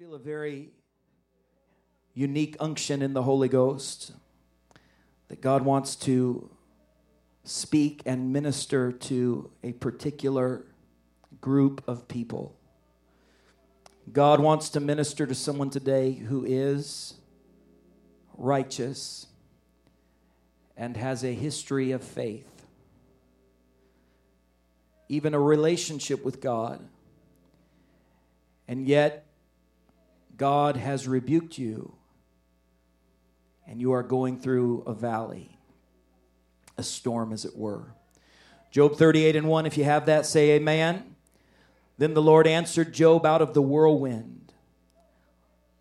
feel a very unique unction in the Holy Ghost that God wants to speak and minister to a particular group of people. God wants to minister to someone today who is righteous and has a history of faith, even a relationship with God. And yet, God has rebuked you, and you are going through a valley, a storm, as it were. Job 38 and 1, if you have that, say amen. Then the Lord answered Job out of the whirlwind.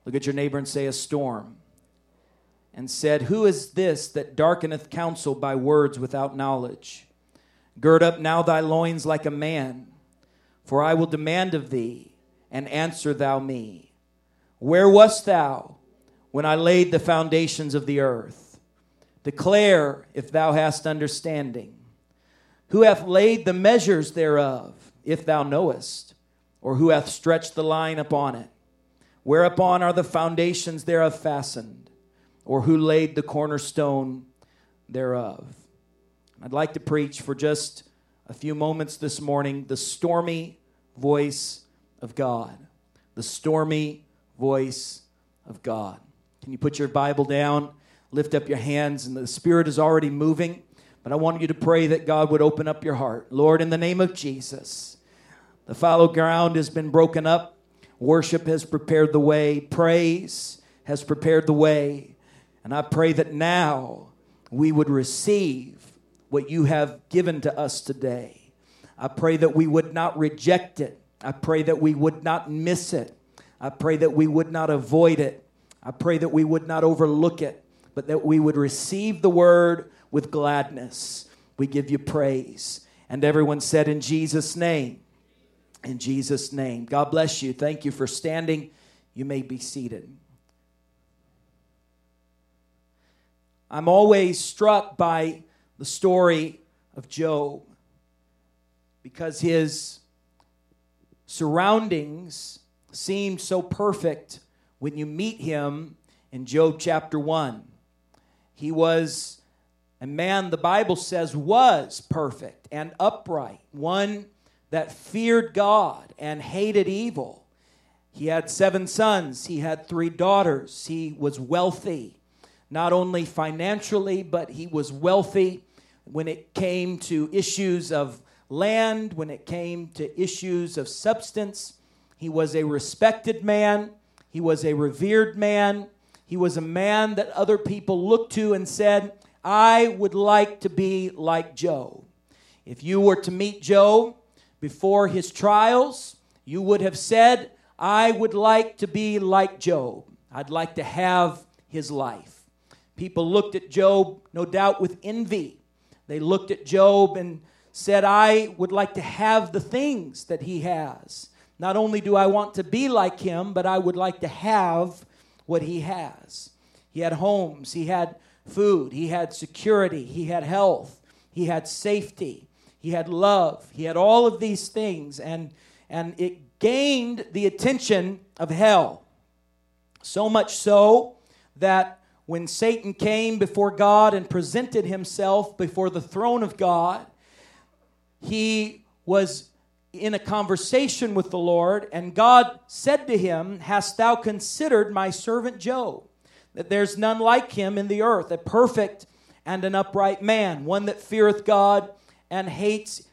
Look at your neighbor and say, a storm. And said, Who is this that darkeneth counsel by words without knowledge? Gird up now thy loins like a man, for I will demand of thee, and answer thou me. Where wast thou when I laid the foundations of the earth? Declare if thou hast understanding. Who hath laid the measures thereof, if thou knowest? Or who hath stretched the line upon it? Whereupon are the foundations thereof fastened? Or who laid the cornerstone thereof? I'd like to preach for just a few moments this morning the stormy voice of God. The stormy voice of God. Can you put your Bible down? Lift up your hands, and the Spirit is already moving. But I want you to pray that God would open up your heart. Lord, in the name of Jesus, the fallow ground has been broken up. Worship has prepared the way. Praise has prepared the way. And I pray that now we would receive what you have given to us today. I pray that we would not reject it. I pray that we would not miss it. I pray that we would not avoid it. I pray that we would not overlook it, but that we would receive the word with gladness. We give you praise. And everyone said, In Jesus' name. In Jesus' name. God bless you. Thank you for standing. You may be seated. I'm always struck by the story of Job because his surroundings seem so perfect when you meet him in Job chapter 1. He was a man, the Bible says, was perfect and upright, one that feared God and hated evil. He had seven sons, he had three daughters, he was wealthy, not only financially, but he was wealthy when it came to issues of land, when it came to issues of substance. He was a respected man, he was a revered man, he was a man that other people looked to and said, I would like to be like Job. If you were to meet Job before his trials, you would have said, I would like to be like Job. I'd like to have his life. People looked at Job, no doubt, with envy. They looked at Job and said, I would like to have the things that he has. Not only do I want to be like him, but I would like to have what he has. He had homes, he had food, he had security, he had health, he had safety, he had love, he had all of these things, and, and it gained the attention of hell. So much so that when Satan came before God and presented himself before the throne of God, he was in a conversation with the Lord, and God said to him, Hast thou considered my servant Job? That there's none like him in the earth, a perfect and an upright man, one that feareth God and hates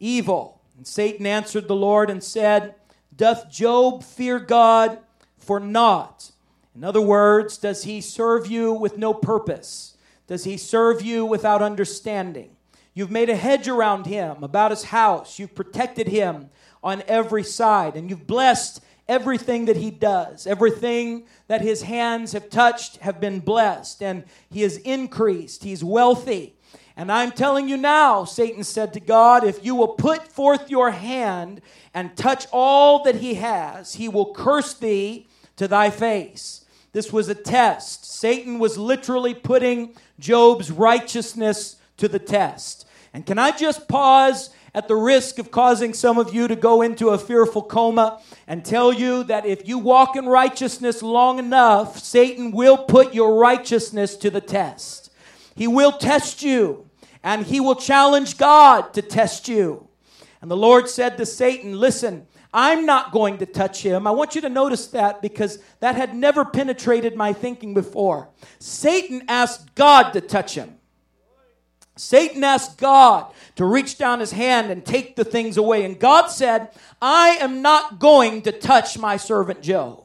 evil. And Satan answered the Lord and said, Doth Job fear God for naught? In other words, does he serve you with no purpose? Does he serve you without understanding? You've made a hedge around him, about his house. You've protected him on every side, and you've blessed everything that he does. Everything that his hands have touched have been blessed, and he has increased. He's wealthy. And I'm telling you now, Satan said to God, if you will put forth your hand and touch all that he has, he will curse thee to thy face. This was a test. Satan was literally putting Job's righteousness to the test. And can I just pause at the risk of causing some of you to go into a fearful coma and tell you that if you walk in righteousness long enough, Satan will put your righteousness to the test. He will test you and he will challenge God to test you. And the Lord said to Satan, Listen, I'm not going to touch him. I want you to notice that because that had never penetrated my thinking before. Satan asked God to touch him. Satan asked God to reach down his hand and take the things away. And God said, I am not going to touch my servant Job.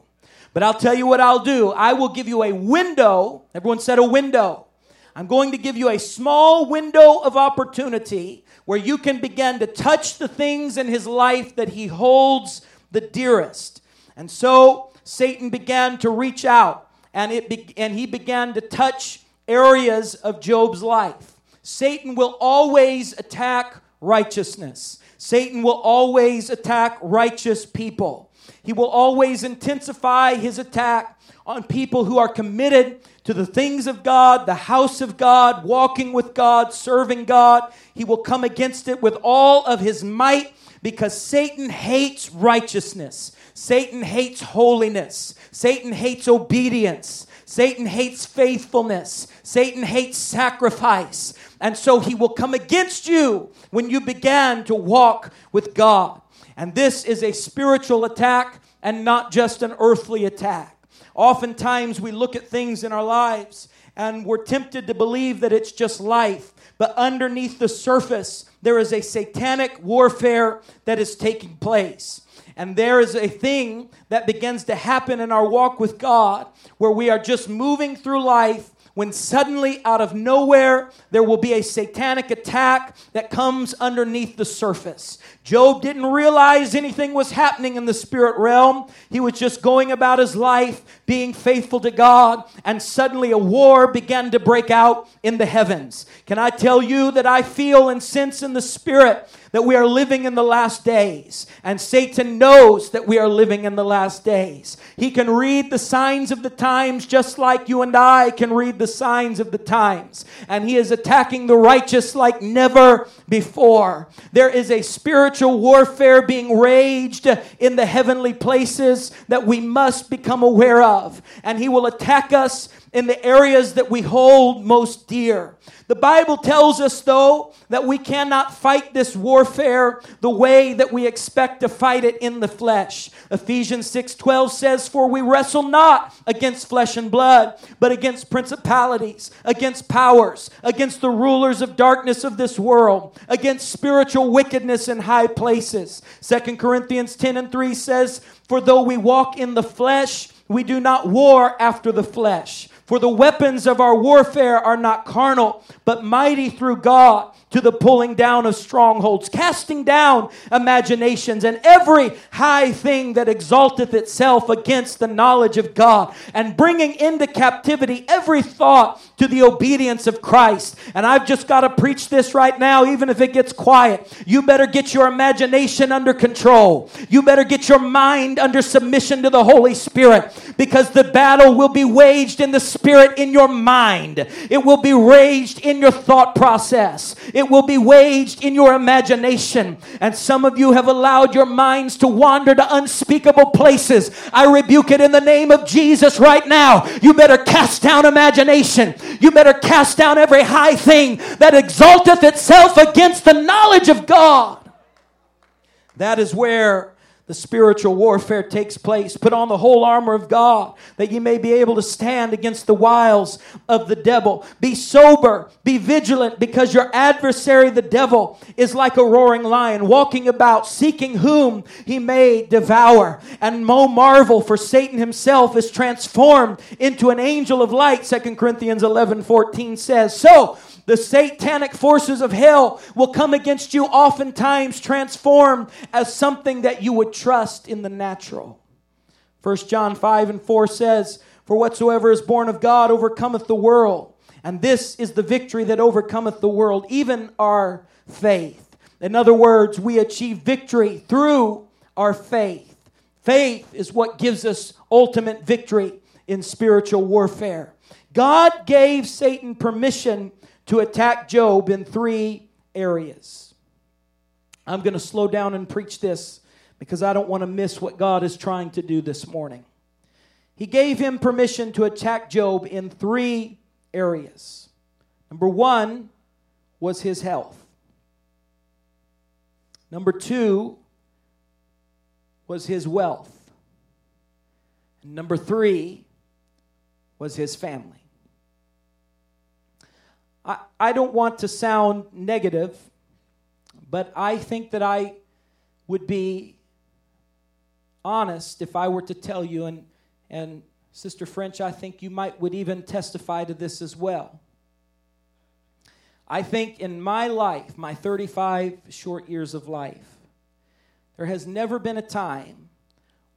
But I'll tell you what I'll do. I will give you a window. Everyone said a window. I'm going to give you a small window of opportunity where you can begin to touch the things in his life that he holds the dearest. And so Satan began to reach out and it be- and he began to touch areas of Job's life. Satan will always attack righteousness. Satan will always attack righteous people. He will always intensify his attack on people who are committed to the things of God, the house of God, walking with God, serving God. He will come against it with all of his might because Satan hates righteousness. Satan hates holiness. Satan hates obedience. Satan hates faithfulness. Satan hates sacrifice. And so he will come against you when you began to walk with God. And this is a spiritual attack and not just an earthly attack. Oftentimes we look at things in our lives and we're tempted to believe that it's just life. But underneath the surface, there is a satanic warfare that is taking place. And there is a thing that begins to happen in our walk with God where we are just moving through life when suddenly out of nowhere there will be a satanic attack that comes underneath the surface. Job didn't realize anything was happening in the spirit realm. He was just going about his life being faithful to God, and suddenly a war began to break out in the heavens. Can I tell you that I feel and sense in the spirit that we are living in the last days. And Satan knows that we are living in the last days. He can read the signs of the times just like you and I can read the signs of the times. And he is attacking the righteous like never before. There is a spiritual warfare being raged in the heavenly places that we must become aware of. And he will attack us in the areas that we hold most dear. The Bible tells us, though, that we cannot fight this warfare the way that we expect to fight it in the flesh. Ephesians 6:12 says, "For we wrestle not against flesh and blood, but against principalities, against powers, against the rulers of darkness of this world, against spiritual wickedness in high places." 2 Corinthians 10 and 3 says, "For though we walk in the flesh, we do not war after the flesh." For the weapons of our warfare are not carnal, but mighty through God to the pulling down of strongholds, casting down imaginations and every high thing that exalteth itself against the knowledge of God, and bringing into captivity every thought to the obedience of Christ. And I've just got to preach this right now, even if it gets quiet. You better get your imagination under control. You better get your mind under submission to the Holy Spirit because the battle will be waged in the Spirit in your mind. It will be waged in your thought process. Will be waged in your imagination. And some of you have allowed your minds to wander to unspeakable places. I rebuke it in the name of Jesus right now. You better cast down imagination. You better cast down every high thing that exalteth itself against the knowledge of God. That is where the spiritual warfare takes place. Put on the whole armor of God that ye may be able to stand against the wiles of the devil. Be sober, be vigilant, because your adversary, the devil, is like a roaring lion, walking about, seeking whom he may devour. And no marvel, for Satan himself is transformed into an angel of light, 2 Corinthians 11 14 says. So, the satanic forces of hell will come against you, oftentimes transformed as something that you would trust in the natural. 1 John 5 and 4 says, For whatsoever is born of God overcometh the world. And this is the victory that overcometh the world, even our faith. In other words, we achieve victory through our faith. Faith is what gives us ultimate victory in spiritual warfare. God gave Satan permission to attack Job in three areas. I'm going to slow down and preach this because I don't want to miss what God is trying to do this morning. He gave him permission to attack Job in three areas. Number one was his health. Number two was his wealth. And number three was his family. I, I don't want to sound negative, but I think that I would be honest if I were to tell you, and, and Sister French, I think you might would even testify to this as well. I think in my life, my 35 short years of life, there has never been a time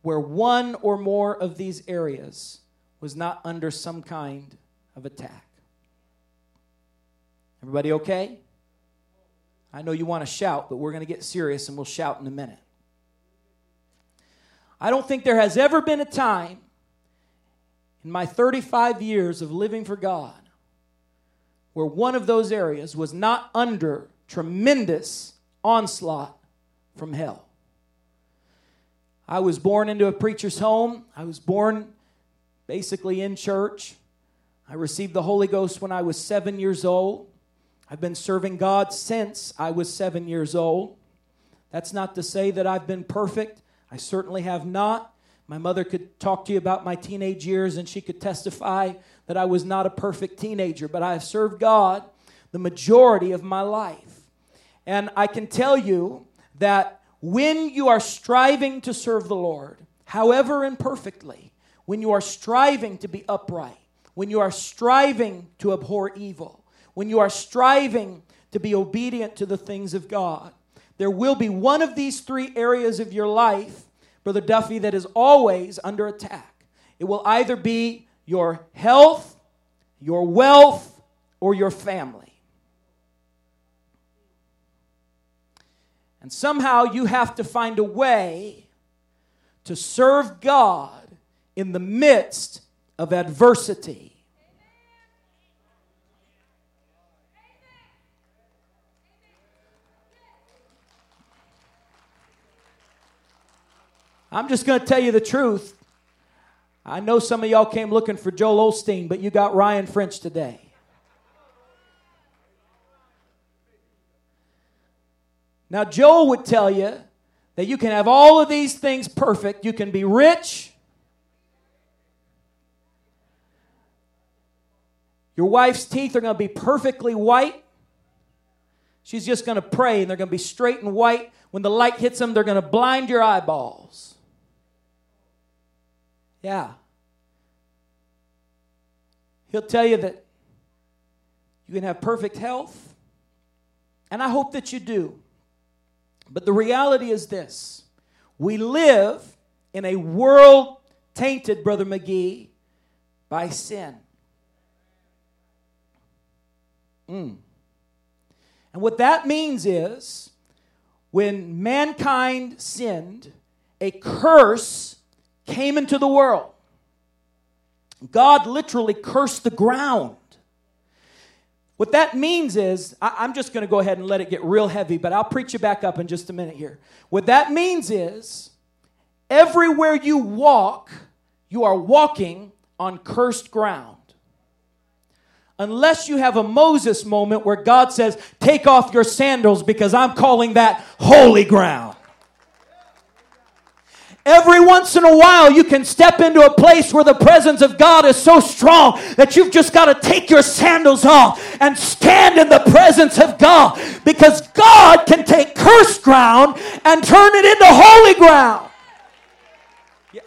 where one or more of these areas was not under some kind of attack. Everybody okay? I know you want to shout, but we're going to get serious and we'll shout in a minute. I don't think there has ever been a time in my 35 years of living for God where one of those areas was not under tremendous onslaught from hell. I was born into a preacher's home. I was born basically in church. I received the Holy Ghost when I was seven years old. I've been serving God since I was seven years old. That's not to say that I've been perfect. I certainly have not. My mother could talk to you about my teenage years and she could testify that I was not a perfect teenager, but I have served God the majority of my life. And I can tell you that when you are striving to serve the Lord, however imperfectly, when you are striving to be upright, when you are striving to abhor evil, when you are striving to be obedient to the things of God, there will be one of these three areas of your life, Brother Duffy, that is always under attack. It will either be your health, your wealth, or your family. And somehow you have to find a way to serve God in the midst of adversity. I'm just going to tell you the truth. I know some of y'all came looking for Joel Osteen, but you got Ryan French today. Now, Joel would tell you that you can have all of these things perfect. You can be rich. Your wife's teeth are going to be perfectly white. She's just going to pray and they're going to be straight and white. When the light hits them, they're going to blind your eyeballs. Yeah. He'll tell you that you can have perfect health, and I hope that you do. But the reality is this we live in a world tainted, Brother McGee, by sin. Mm. And what that means is when mankind sinned, a curse came into the world. God literally cursed the ground. What that means is, I, am just going to go ahead and let it get real heavy, but I'll preach you back up in just a minute here. What that means is, everywhere you walk, you are walking on cursed ground. Unless you have a Moses moment where God says, Take off your sandals because I'm calling that holy ground. Every once in a while, you can step into a place where the presence of God is so strong that you've just got to take your sandals off and stand in the presence of God because God can take cursed ground and turn it into holy ground. Yeah.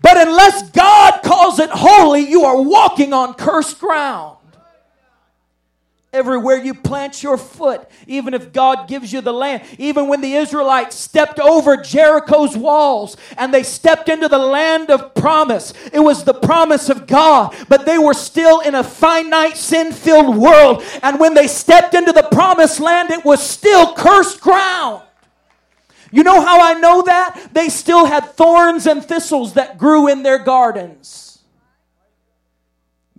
But unless God calls it holy, you are walking on cursed ground. Everywhere you plant your foot, even if God gives you the land, even when the Israelites stepped over Jericho's walls and they stepped into the land of promise, it was the promise of God, but they were still in a finite, sin filled world. And when they stepped into the promised land, it was still cursed ground. You know how I know that? They still had thorns and thistles that grew in their gardens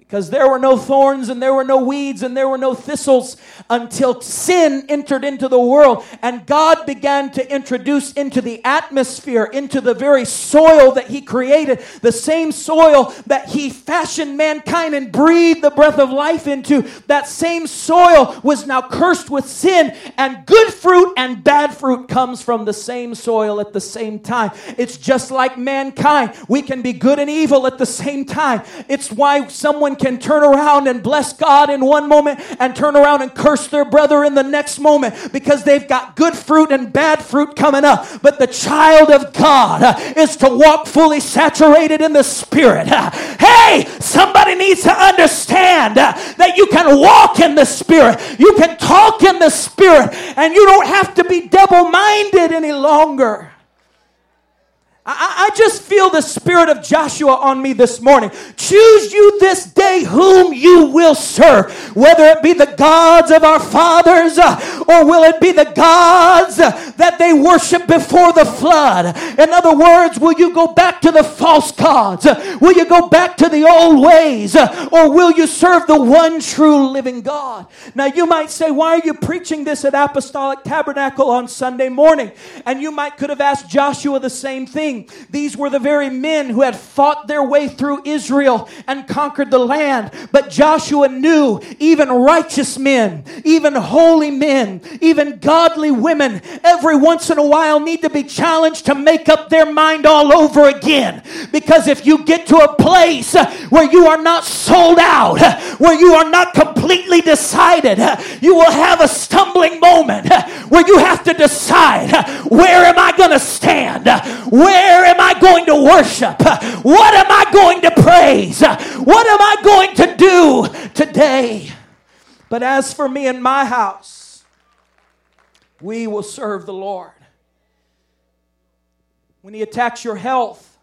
because there were no thorns and there were no weeds and there were no thistles until sin entered into the world and God began to introduce into the atmosphere, into the very soil that He created, the same soil that He fashioned mankind and breathed the breath of life into. That same soil was now cursed with sin, and good fruit and bad fruit comes from the same soil at the same time. It's just like mankind. We can be good and evil at the same time. It's why someone can turn around and bless God in one moment and turn around and curse their brother in the next moment because they've got good fruit and bad fruit coming up. But the child of God uh, is to walk fully saturated in the Spirit. Hey, somebody needs to understand uh, that you can walk in the Spirit, you can talk in the Spirit, and you don't have to be double minded any longer. I, I just feel the spirit of Joshua on me this morning. Choose you this day whom you will serve, whether it be the gods of our fathers uh, or will it be the gods uh, that they worship before the flood. In other words, will you go back to the false gods? Will you go back to the old ways? Or will you serve the one true living God? Now, you might say, Why are you preaching this at Apostolic Tabernacle on Sunday morning? And you might could have asked Joshua the same thing. These were the very men who had fought their way through Israel and conquered the land. But Joshua knew even righteous men, even holy men, even godly women, every once in a while need to be challenged to make up their mind all over again. Because if you get to a place where you are not sold out, where you are not completely decided, you will have a stumbling moment where you have to decide where am I going to stand? Where where am I going to worship? What am I going to praise? What am I going to do today? But as for me and my house, we will serve the Lord. When He attacks your health,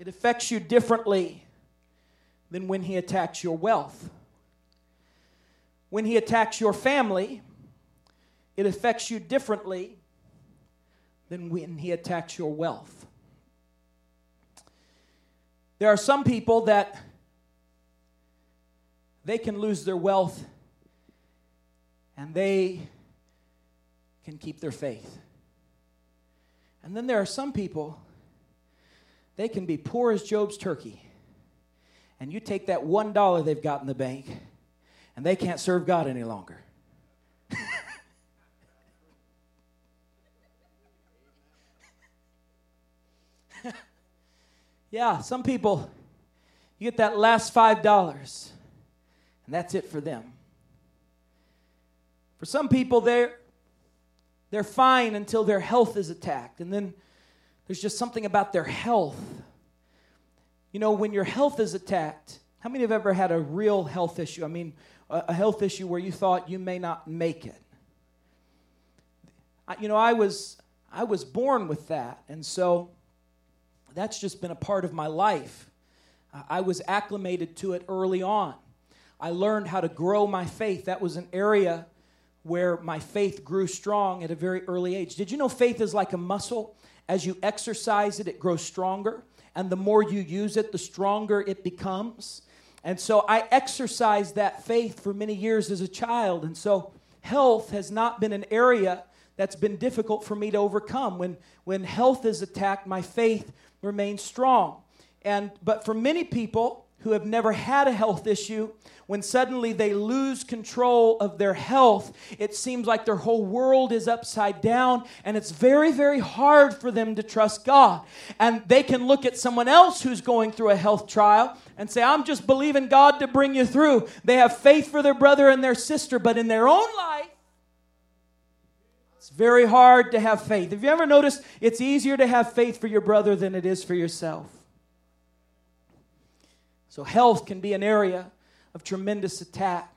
it affects you differently than when He attacks your wealth. When He attacks your family, it affects you differently than when he attacks your wealth. There are some people that they can lose their wealth and they can keep their faith. And then there are some people, they can be poor as Job's turkey. And you take that one dollar they've got in the bank, and they can't serve God any longer. Yeah, some people, you get that last $5, and that's it for them. For some people, they're, they're fine until their health is attacked. And then there's just something about their health. You know, when your health is attacked, how many have ever had a real health issue? I mean, a, health issue where you thought you may not make it. I, you know, I was I was born with that, and so that's just been a part of my life. Uh, I was acclimated to it early on. I learned how to grow my faith. That was an area where my faith grew strong at a very early age. Did you know faith is like a muscle? As you exercise it, it grows stronger. And the more you use it, the stronger it becomes. And so I exercised that faith for many years as a child. And so health has not been an area that's been difficult for me to overcome. When, when health is attacked, my faith remains strong. And but for many people who have never had a health issue, when suddenly they lose control of their health, it seems like their whole world is upside down, and it's very, very hard for them to trust God. And they can look at someone else who's going through a health trial and say, I'm just believing God to bring you through. They have faith for their brother and their sister, but in their own life, it's very hard to have faith. Have you ever noticed it's easier to have faith for your brother than it is for yourself? So, health can be an area of tremendous attack.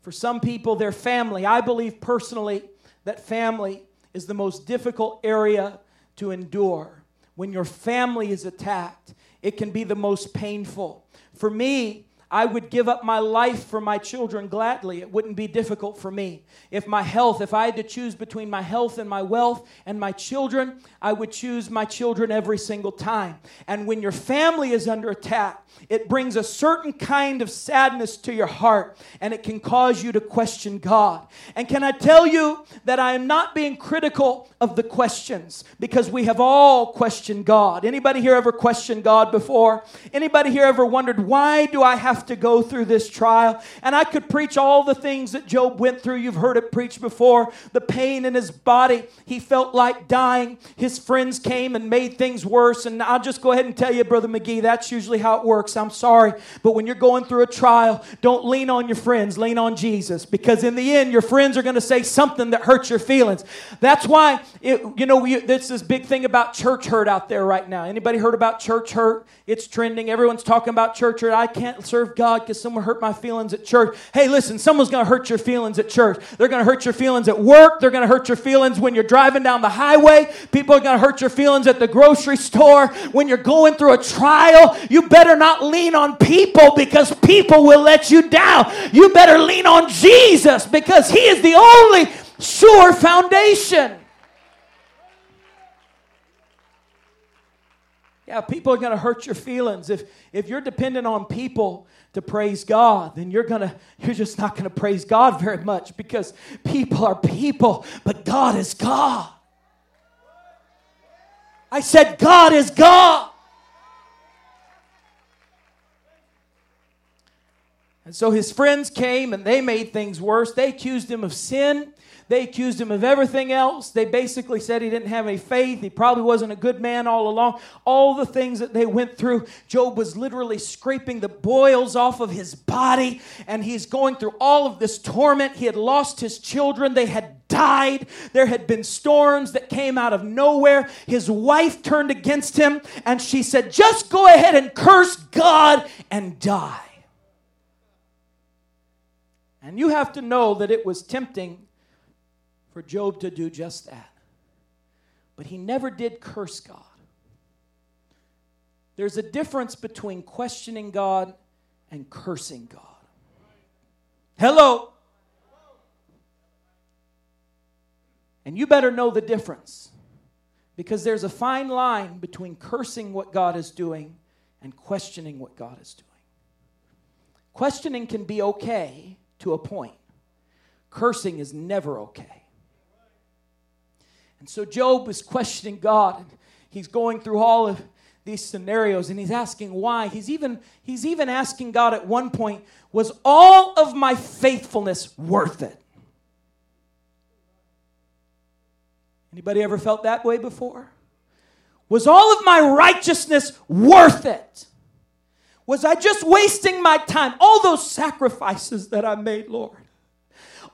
For some people, their family, I believe personally that family is the most difficult area to endure. When your family is attacked, it can be the most painful. For me, I would give up my life for my children gladly. It wouldn't be difficult for me. If my health, if I had to choose between my health and my wealth and my children, I would choose my children every single time. And when your family is under attack, it brings a certain kind of sadness to your heart and it can cause you to question God. And can I tell you that I am not being critical of the questions because we have all questioned God. Anybody here ever questioned God before? Anybody here ever wondered why do I have to go through this trial? And I could preach all the things that Job went through. You've heard it preached before. The pain in his body, he felt like dying. His friends came and made things worse. And I'll just go ahead and tell you, Brother McGee, that's usually how it works. I'm sorry. But when you're going through a trial, don't lean on your friends, lean on Jesus. Because in the end, your friends are going to say something that hurts your feelings. That's why, it, you know, we, there's this big thing about church hurt out there right now. Anybody heard about church hurt? It's trending. Everyone's talking about church hurt. I can't serve God because someone hurt my feelings at church. Hey, listen, someone's going to hurt your feelings at church. They're going to hurt your feelings at work. They're going to hurt your feelings when you're driving down the highway. People are going to hurt your feelings at the grocery store. When you're going through a trial, you better not lean on people because people will let you down. You better lean on Jesus because He is the only sure foundation. Yeah, people are going to hurt your feelings. If, if you're dependent on people to praise God, then you're going to you're just not going to praise God very much because people are people, but God is God. I said God is God. And so his friends came and they made things worse. They accused him of sin. They accused him of everything else. They basically said he didn't have any faith. He probably wasn't a good man all along. All the things that they went through, Job was literally scraping the boils off of his body, and he's going through all of this torment. He had lost his children, they had died. There had been storms that came out of nowhere. His wife turned against him, and she said, Just go ahead and curse God and die. And you have to know that it was tempting for Job to do just that. But he never did curse God. There's a difference between questioning God and cursing God. Hello. And you better know the difference because there's a fine line between cursing what God is doing and questioning what God is doing. Questioning can be okay to a point, cursing is never okay. And so Job is questioning God. He's going through all of these scenarios and he's asking why. He's even, he's even asking God at one point, was all of my faithfulness worth it? Anybody ever felt that way before? Was all of my righteousness worth it? Was I just wasting my time? All those sacrifices that I made, Lord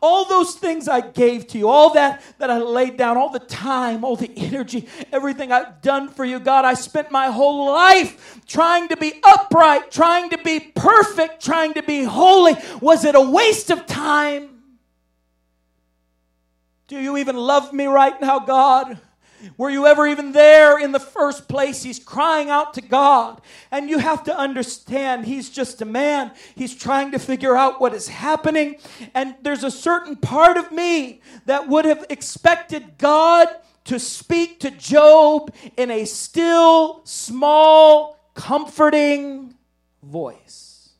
all those things I gave to you, all that that I laid down, all the time, all the energy, everything I've done for you, God, I spent my whole life trying to be upright, trying to be perfect, trying to be holy. Was it a waste of time? Do you even love me right now, God? Were you ever even there in the first place? He's crying out to God. And you have to understand, he's just a man. He's trying to figure out what is happening. And there's a certain part of me that would have expected God to speak to Job in a still, small, comforting voice.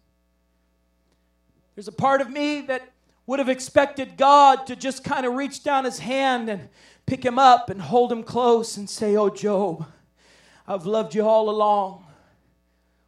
There's a part of me that would have expected God to just kind of reach down his hand and pick him up and hold him close and say, Oh, Job, I've loved you all along.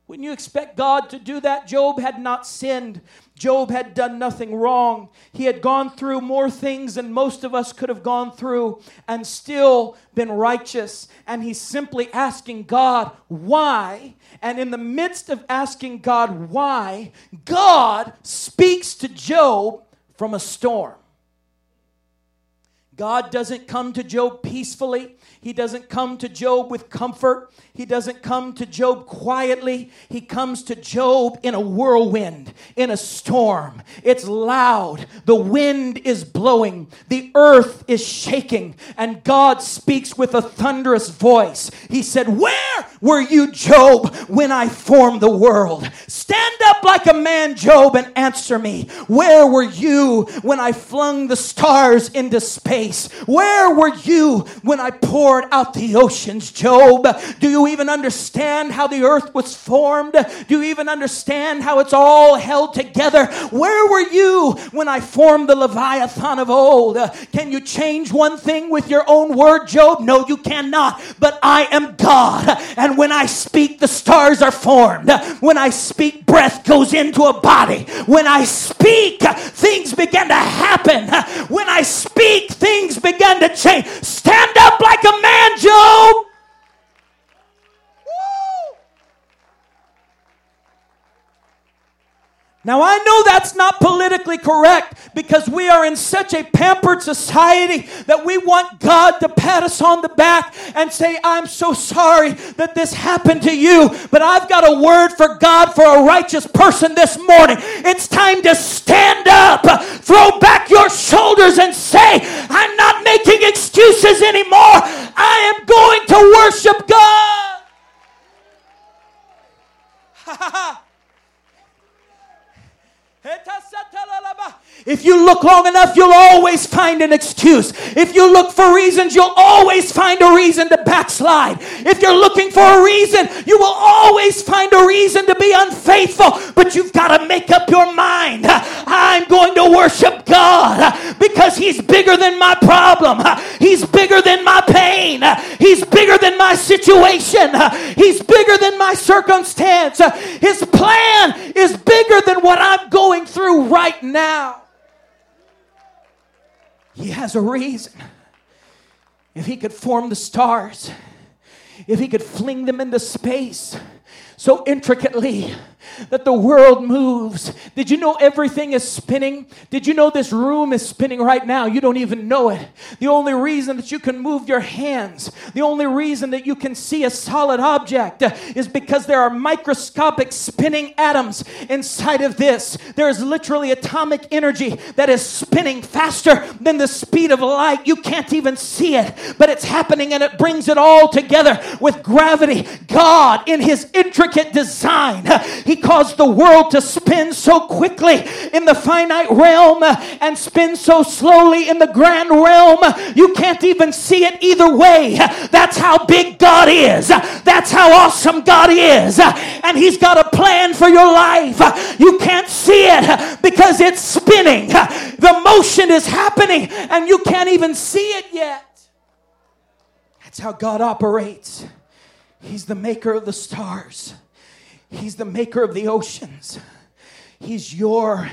Wouldn't you expect God to do that? Job had not sinned. Job had done nothing wrong. He had gone through more things than most of us could have gone through and still been righteous. And he's simply asking God, why? And in the midst of asking God why, God speaks to Job from a storm. God doesn't come to Job peacefully. He doesn't come to Job with comfort. He doesn't come to Job quietly. He comes to Job in a whirlwind, in a storm. It's loud. The wind is blowing. The earth is shaking. And God speaks with a thunderous voice. He said, Where were you, Job, when I formed the world? Stand up like a man, Job, and answer me. Where were you when I flung the stars into space? Where were you when I poured out the oceans, Job? Do you even understand how the earth was formed? Do you even understand how it's all held together? Where were you when I formed the Leviathan of old? Can you change one thing with your own word, Job? No, you cannot. But I am God. And when I speak, the stars are formed. When I speak, breath goes into a body. When I speak, things begin to happen. When I speak, things begin to change. Stand up like a man, Job. Now, I know that's not politically correct because we are in such a pampered society that we want God to pat us on the back and say, I'm so sorry that this happened to you. But I've got a word for God for a righteous person this morning. It's time to stand up, throw back your shoulders, and say, I'm not making excuses anymore. Worship God. If you look long enough, you'll always find an excuse. If you look for reasons, you'll always find a reason to backslide. If you're looking for a reason, you will always find a reason to be unfaithful. But you've got to make up your mind. I'm going to worship God because He's bigger than my problem. He's bigger than my pain. He's bigger than my situation. He's bigger than my circumstance. His plan is bigger than what I'm going through right now. He has a reason. If he could form the stars, if he could fling them into space so intricately, that the world moves. Did you know everything is spinning? Did you know this room is spinning right now? You don't even know it. The only reason that you can move your hands, the only reason that you can see a solid object is because there are microscopic spinning atoms inside of this. There is literally atomic energy that is spinning faster than the speed of light. You can't even see it, but it's happening and it brings it all together with gravity. God, in His intricate design, He caused the world to spin so quickly in the finite realm and spin so slowly in the grand realm, you can't even see it either way. That's how big God is. That's how awesome God is. And He's got a plan for your life. You can't see it because it's spinning. The motion is happening and you can't even see it yet. That's how God operates. He's the maker of the stars. He's the maker of the oceans. He's your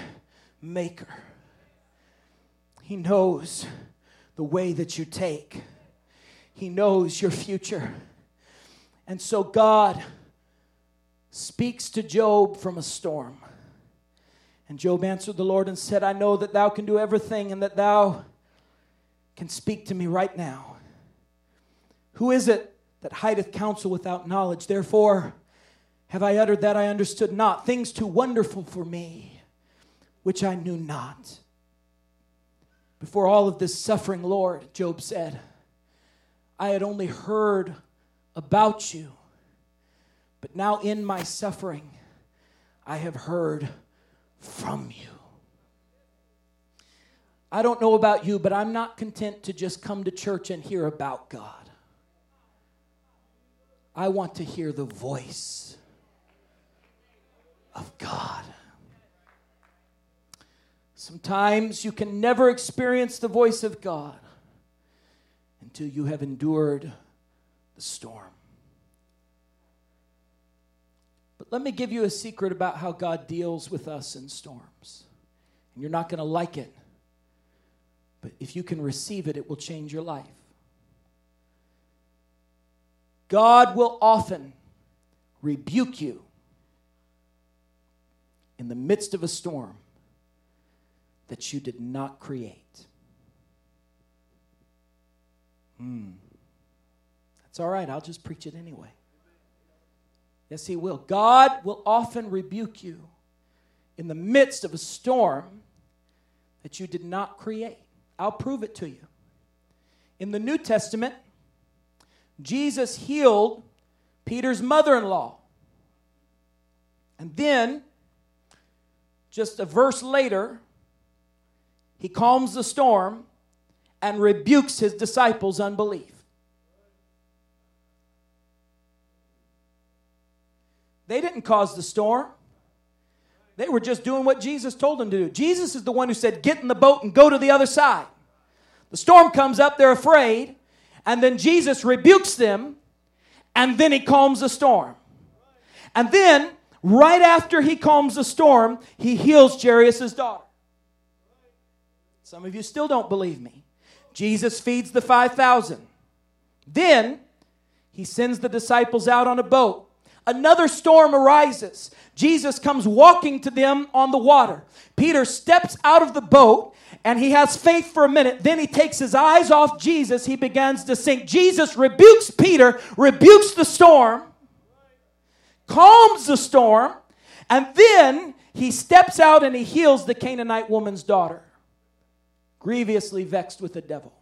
maker. He knows the way that you take, He knows your future. And so God speaks to Job from a storm. And Job answered the Lord and said, I know that thou can do everything and that thou can speak to me right now. Who is it that hideth counsel without knowledge? Therefore, have I uttered that I understood not? Things too wonderful for me, which I knew not. Before all of this suffering, Lord, Job said, I had only heard about you, but now in my suffering, I have heard from you. I don't know about you, but I'm not content to just come to church and hear about God. I want to hear the voice of God. Sometimes you can never experience the voice of God until you have endured the storm. But let me give you a secret about how God deals with us in storms. And you're not going to like it, but if you can receive it, it will change your life. God will often rebuke you in the midst of a storm that you did not create. Hmm. That's all right. I'll just preach it anyway. Yes, He will. God will often rebuke you in the midst of a storm that you did not create. I'll prove it to you. In the New Testament, Jesus healed Peter's mother in law. And then, just a verse later, he calms the storm and rebukes his disciples' unbelief. They didn't cause the storm. They were just doing what Jesus told them to do. Jesus is the one who said, Get in the boat and go to the other side. The storm comes up, they're afraid, and then Jesus rebukes them, and then he calms the storm. And then, right after he calms the storm, he heals Jairus' daughter. Some of you still don't believe me. Jesus feeds the 5,000. Then he sends the disciples out on a boat. Another storm arises. Jesus comes walking to them on the water. Peter steps out of the boat and he has faith for a minute. Then he takes his eyes off Jesus. He begins to sink. Jesus rebukes Peter, rebukes the storm, calms the storm, and then he steps out and he heals the Canaanite woman's daughter, grievously vexed with the devil.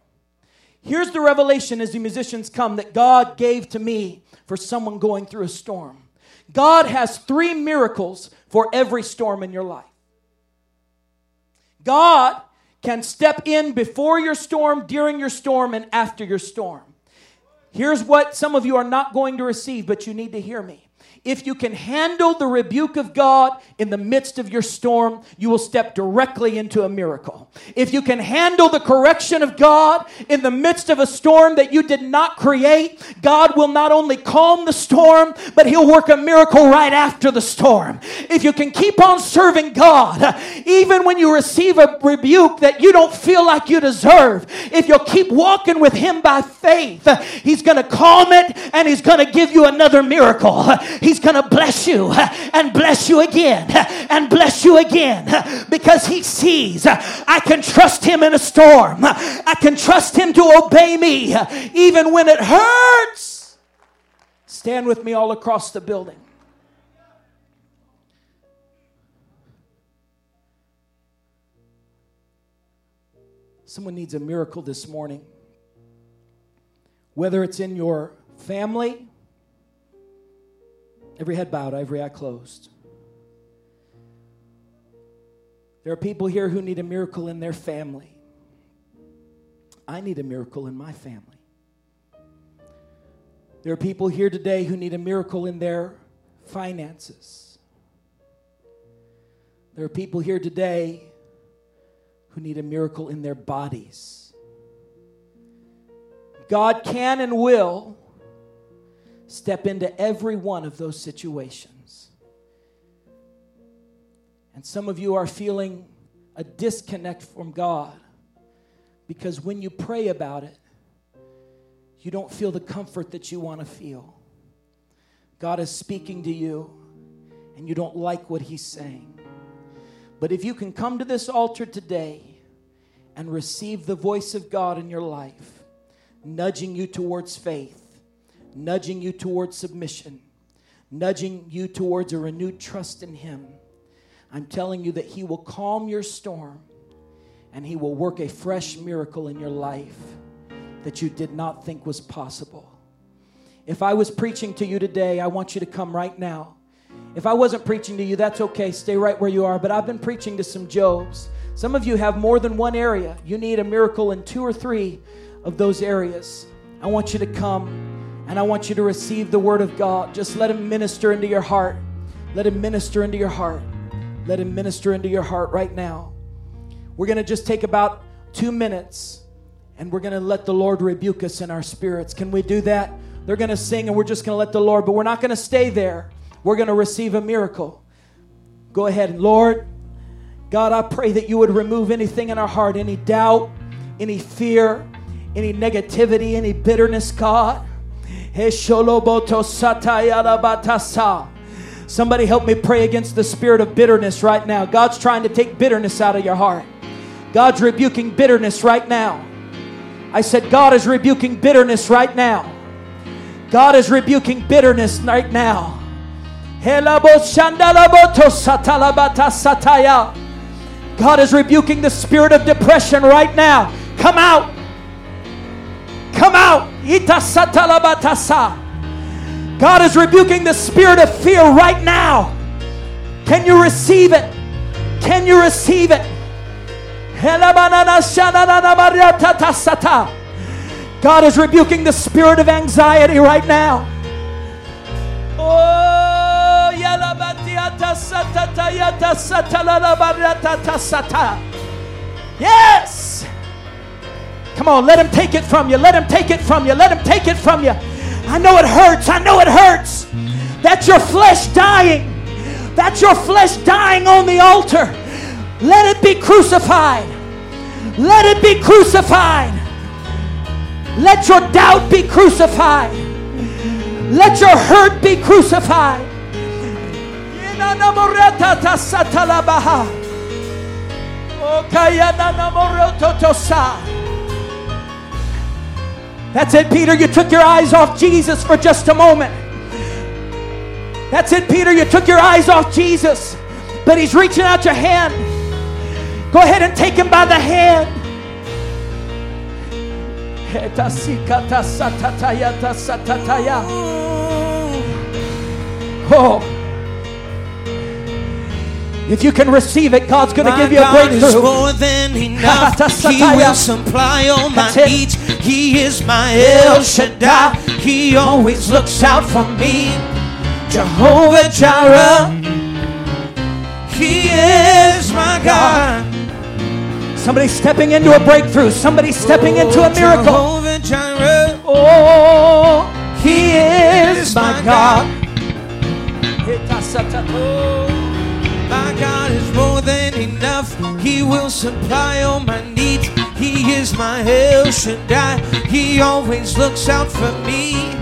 Here's the revelation as the musicians come that God gave to me for someone going through a storm. God has three miracles for every storm in your life. God can step in before your storm, during your storm, and after your storm. Here's what some of you are not going to receive, but you need to hear me. If you can handle the rebuke of God in the midst of your storm, you will step directly into a miracle. If you can handle the correction of God in the midst of a storm that you did not create, God will not only calm the storm, but He'll work a miracle right after the storm. If you can keep on serving God, even when you receive a rebuke that you don't feel like you deserve, if you'll keep walking with Him by faith, He's going to calm it and He's going to give you another miracle. He's He's going to bless you uh, and bless you again uh, and bless you again uh, because He sees I can trust Him in a storm. I can trust Him to obey me even when it hurts. Stand with me all across the building. Someone needs a miracle this morning. Whether it's in your family, Every head bowed, every eye closed. There are people here who need a miracle in their family. I need a miracle in my family. There are people here today who need a miracle in their finances. There are people here today who need a miracle in their bodies. God can and will step into every one of those situations. And some of you are feeling a disconnect from God because when you pray about it, you don't feel the comfort that you want to feel. God is speaking to you and you don't like what He's saying. But if you can come to this altar today and receive the voice of God in your life, nudging you towards faith, nudging you towards submission, nudging you towards a renewed trust in Him. I'm telling you that He will calm your storm and He will work a fresh miracle in your life that you did not think was possible. If I was preaching to you today, I want you to come right now. If I wasn't preaching to you, that's okay. Stay right where you are. But I've been preaching to some Jobs. Some of you have more than one area. You need a miracle in two or three of those areas. I want you to come and I want you to receive the word of God. Just let him minister into your heart. Let him minister into your heart. Let him minister into your heart right now. We're going to just take about two minutes and we're going to let the Lord rebuke us in our spirits. Can we do that? They're going to sing and we're just going to let the Lord, but we're not going to stay there. We're going to receive a miracle. Go ahead. Lord, God, I pray that you would remove anything in our heart, any doubt, any fear, any negativity, any bitterness, God. Somebody help me pray against the spirit of bitterness right now. God's trying to take bitterness out of your heart. God's rebuking bitterness right now. I said, God is rebuking bitterness right now. God is rebuking bitterness right now. God is rebuking the spirit of depression right now. Come out. Come out. God is rebuking the spirit of fear right now. Can you receive it? Can you receive it? God is rebuking the spirit of anxiety right now. Oh. Come on, let him take it from you. Let him take it from you. Let him take it from you. I know it hurts. I know it hurts. That's your flesh dying. That's your flesh dying on the altar. Let it be crucified. Let it be crucified. Let your doubt be crucified. Let your hurt be crucified. That's it, Peter. You took your eyes off Jesus for just a moment. That's it, Peter. You took your eyes off Jesus, but He's reaching out your hand. Go ahead and take Him by the hand. Oh. If you can receive it, God's going to give you a breakthrough. more than enough. he will supply all my needs. He is my El Shaddai. He always looks out for me. Jehovah Jireh. He is my God. Somebody stepping into a breakthrough. Somebody stepping into a miracle. Jehovah Jireh. Oh, He is my God. Oh, my God is more than enough. He will supply all my needs. He is my El Shaddai. He always looks out for me.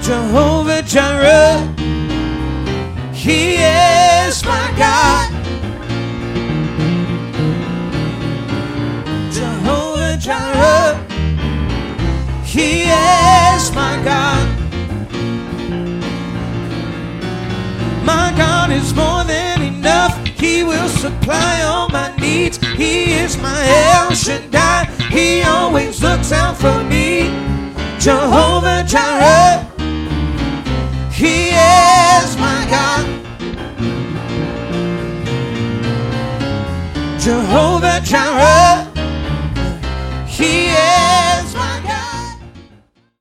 Jehovah Jireh. He is my God. Jehovah Jireh. He is my God. My God is more than enough. He will supply all my needs. He is my El Shaddai. He always looks out for me. Jehovah Jireh. He is my God. Jehovah Jireh. He is.